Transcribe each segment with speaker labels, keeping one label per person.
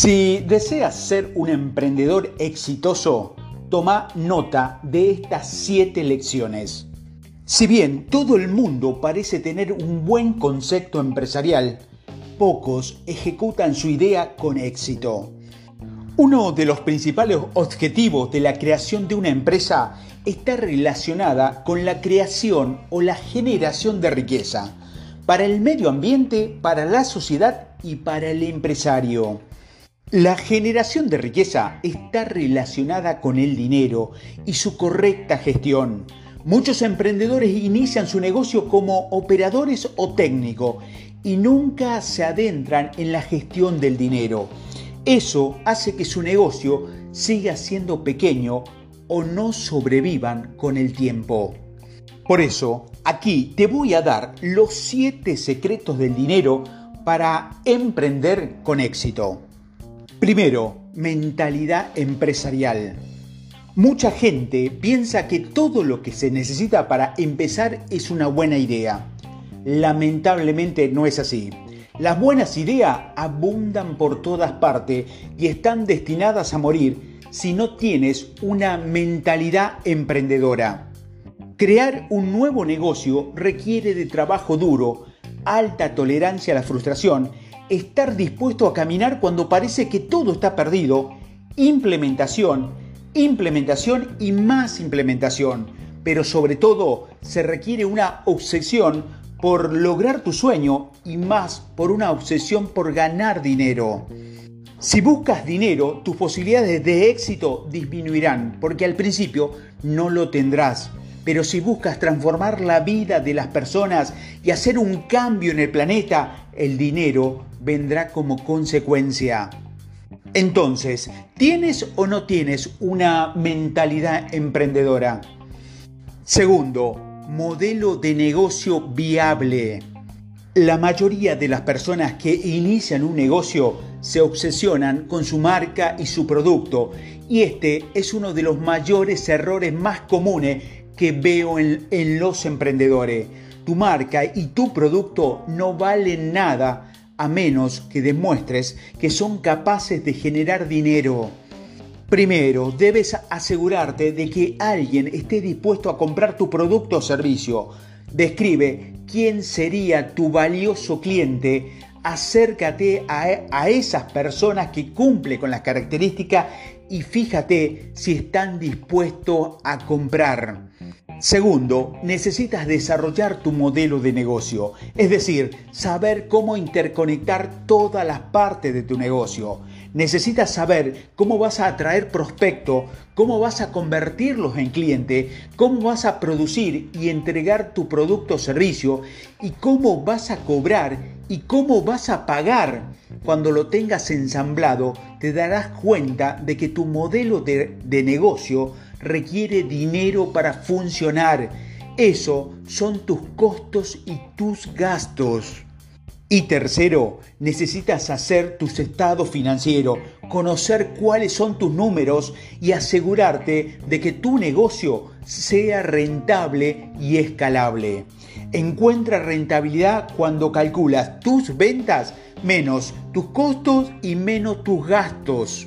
Speaker 1: Si deseas ser un emprendedor exitoso, toma nota de estas siete lecciones. Si bien todo el mundo parece tener un buen concepto empresarial, pocos ejecutan su idea con éxito. Uno de los principales objetivos de la creación de una empresa está relacionada con la creación o la generación de riqueza para el medio ambiente, para la sociedad y para el empresario. La generación de riqueza está relacionada con el dinero y su correcta gestión. Muchos emprendedores inician su negocio como operadores o técnicos y nunca se adentran en la gestión del dinero. Eso hace que su negocio siga siendo pequeño o no sobrevivan con el tiempo. Por eso, aquí te voy a dar los 7 secretos del dinero para emprender con éxito. Primero, mentalidad empresarial. Mucha gente piensa que todo lo que se necesita para empezar es una buena idea. Lamentablemente no es así. Las buenas ideas abundan por todas partes y están destinadas a morir si no tienes una mentalidad emprendedora. Crear un nuevo negocio requiere de trabajo duro, alta tolerancia a la frustración estar dispuesto a caminar cuando parece que todo está perdido, implementación, implementación y más implementación. Pero sobre todo se requiere una obsesión por lograr tu sueño y más por una obsesión por ganar dinero. Si buscas dinero, tus posibilidades de éxito disminuirán porque al principio no lo tendrás. Pero si buscas transformar la vida de las personas y hacer un cambio en el planeta, el dinero vendrá como consecuencia. Entonces, ¿tienes o no tienes una mentalidad emprendedora? Segundo, modelo de negocio viable. La mayoría de las personas que inician un negocio se obsesionan con su marca y su producto y este es uno de los mayores errores más comunes que veo en, los emprendedores. Tu marca y tu producto no valen nada a menos que demuestres que son capaces de generar dinero. Primero, debes asegurarte de que alguien esté dispuesto a comprar tu producto o servicio. Describe quién sería tu valioso cliente. Acércate a, esas personas que cumplen con las características y fíjate si están dispuestos a comprar. Segundo, necesitas desarrollar tu modelo de negocio, es decir, saber cómo interconectar todas las partes de tu negocio. Necesitas saber cómo vas a atraer prospecto, cómo vas a convertirlos en cliente, cómo vas a producir y entregar tu producto o servicio y cómo vas a cobrar y cómo vas a pagar. Cuando lo tengas ensamblado, te darás cuenta de que tu modelo de, de negocio requiere dinero para funcionar. Eso son tus costos y tus gastos. Y tercero, necesitas hacer tus estados financieros, conocer cuáles son tus números y asegurarte de que tu negocio sea rentable y escalable. Encuentra rentabilidad cuando calculas tus ventas menos tus costos y menos tus gastos.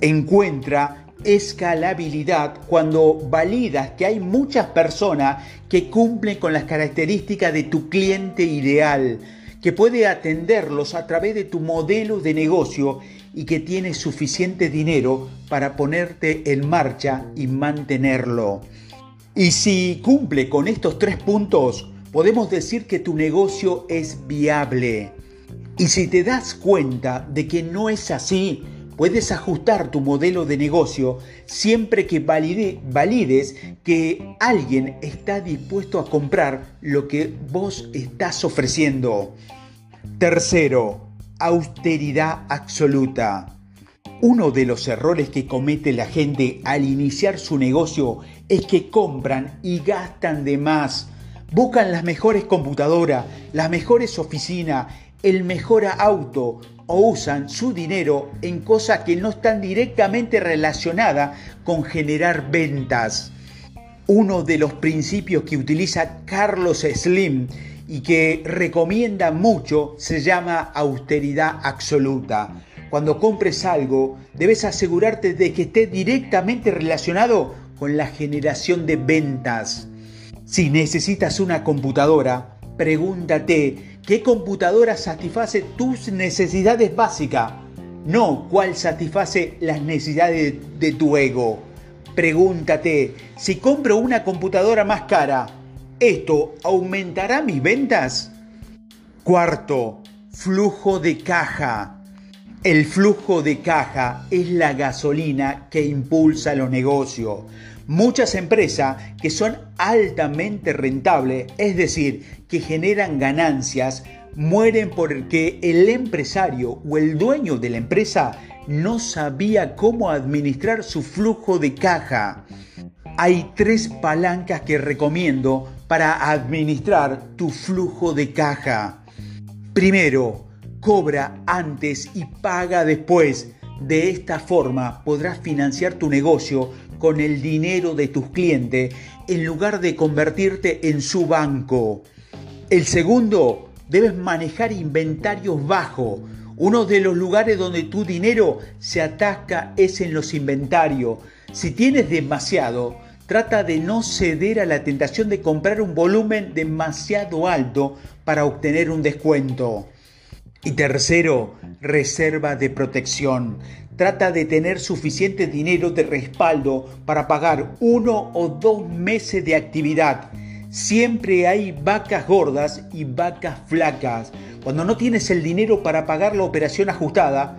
Speaker 1: Encuentra escalabilidad cuando validas que hay muchas personas que cumplen con las características de tu cliente ideal, que puede atenderlos a través de tu modelo de negocio y que tiene suficiente dinero para ponerte en marcha y mantenerlo. Y si cumple con estos tres puntos, podemos decir que tu negocio es viable. Y si te das cuenta de que no es así, Puedes ajustar tu modelo de negocio siempre que valides que alguien está dispuesto a comprar lo que vos estás ofreciendo. Tercero, austeridad absoluta. Uno de los errores que comete la gente al iniciar su negocio es que compran y gastan de más. Buscan las mejores computadoras, las mejores oficinas, el mejor auto, o usan su dinero en cosas que no están directamente relacionadas con generar ventas. Uno de los principios que utiliza Carlos Slim y que recomienda mucho se llama austeridad absoluta. Cuando compres algo, debes asegurarte de que esté directamente relacionado con la generación de ventas. Si necesitas una computadora, pregúntate qué computadora satisface tus necesidades básicas, no cuál satisface las necesidades de, tu ego. Pregúntate, si compro una computadora más cara, ¿esto aumentará mis ventas? Cuarto, flujo de caja. El flujo de caja es la gasolina que impulsa los negocios. Muchas empresas que son altamente rentables, es decir, que generan ganancias, mueren porque el empresario o el dueño de la empresa no sabía cómo administrar su flujo de caja. Hay tres palancas que recomiendo para administrar tu flujo de caja. Primero, cobra antes y paga después. De esta forma podrás financiar tu negocio con el dinero de tus clientes en lugar de convertirte en su banco. El segundo, debes manejar inventarios bajos. Uno de los lugares donde tu dinero se atasca es en los inventarios. Si tienes demasiado, trata de no ceder a la tentación de comprar un volumen demasiado alto para obtener un descuento. Y tercero, reserva de protección. Trata de tener suficiente dinero de respaldo para pagar uno o dos meses de actividad. Siempre hay vacas gordas y vacas flacas. Cuando no tienes el dinero para pagar la operación ajustada,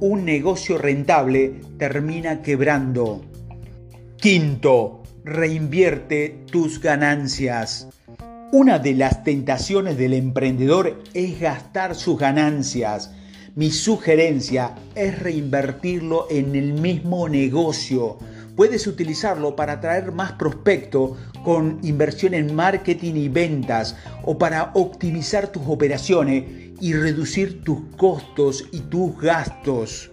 Speaker 1: un negocio rentable termina quebrando. Quinto, reinvierte tus ganancias. Una de las tentaciones del emprendedor es gastar sus ganancias. Mi sugerencia es reinvertirlo en el mismo negocio. Puedes utilizarlo para atraer más prospectos con inversión en marketing y ventas o para optimizar tus operaciones y reducir tus costos y tus gastos.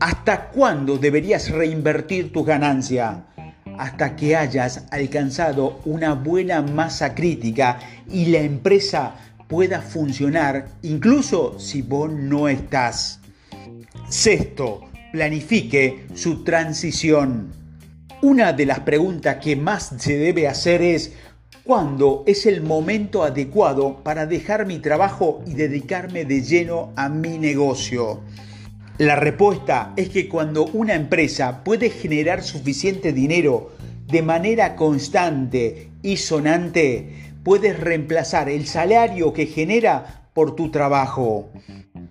Speaker 1: ¿Hasta cuándo deberías reinvertir tus ganancias? Hasta que hayas alcanzado una buena masa crítica y la empresa pueda funcionar incluso si vos no estás. Sexto, planifique su transición. Una de las preguntas que más se debe hacer es ¿cuándo es el momento adecuado para dejar mi trabajo y dedicarme de lleno a mi negocio? La respuesta es que cuando una empresa puede generar suficiente dinero de manera constante y sonante, puedes reemplazar el salario que genera por tu trabajo.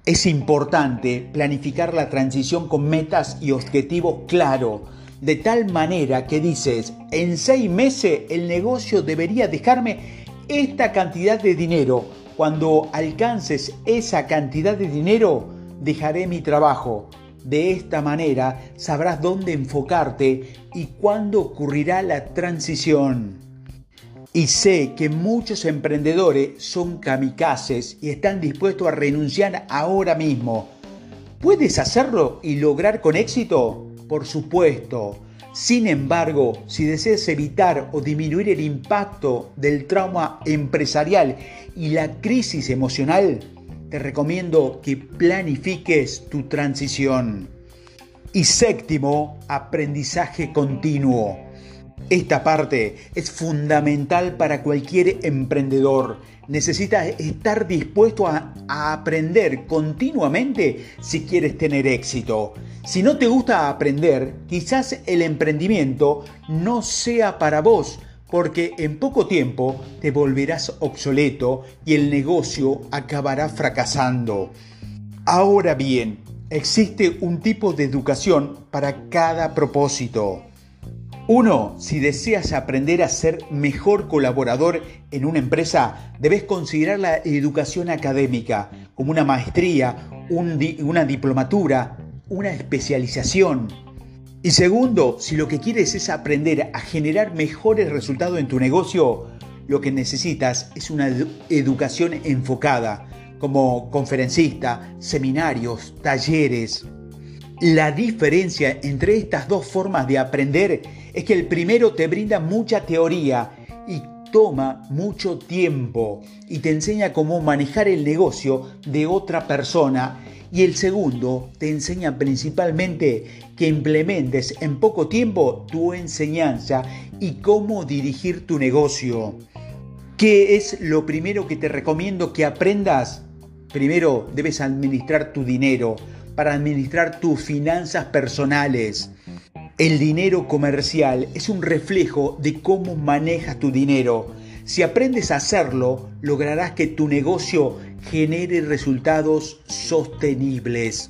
Speaker 1: Es importante planificar la transición con metas y objetivos claros, de tal manera que dices, en seis meses el negocio debería dejarme esta cantidad de dinero. Cuando alcances esa cantidad de dinero, dejaré mi trabajo. De esta manera sabrás dónde enfocarte y cuándo ocurrirá la transición. Y sé que muchos emprendedores son kamikazes y están dispuestos a renunciar ahora mismo. ¿Puedes hacerlo y lograr con éxito? Por supuesto. Sin embargo, si deseas evitar o disminuir el impacto del trauma empresarial y la crisis emocional, te recomiendo que planifiques tu transición. Y séptimo, aprendizaje continuo. Esta parte es fundamental para cualquier emprendedor. Necesitas estar dispuesto a, a, aprender continuamente si quieres tener éxito. Si no te gusta aprender, quizás el emprendimiento no sea para vos porque en poco tiempo te volverás obsoleto y el negocio acabará fracasando. Ahora bien, existe un tipo de educación para cada propósito. Uno, si deseas aprender a ser mejor colaborador en una empresa, debes considerar la educación académica como una maestría, una diplomatura, una especialización. Y segundo, si lo que quieres es aprender a generar mejores resultados en tu negocio, lo que necesitas es una educación enfocada, como conferencista, seminarios, talleres. La diferencia entre estas dos formas de aprender es que el primero te brinda mucha teoría y toma mucho tiempo y te enseña cómo manejar el negocio de otra persona Y el segundo te enseña principalmente que implementes en poco tiempo tu enseñanza y cómo dirigir tu negocio. ¿Qué es lo primero que te recomiendo que aprendas? Primero debes administrar tu dinero para administrar tus finanzas personales. El dinero comercial es un reflejo de cómo manejas tu dinero. Si aprendes a hacerlo, lograrás que tu negocio genere resultados sostenibles.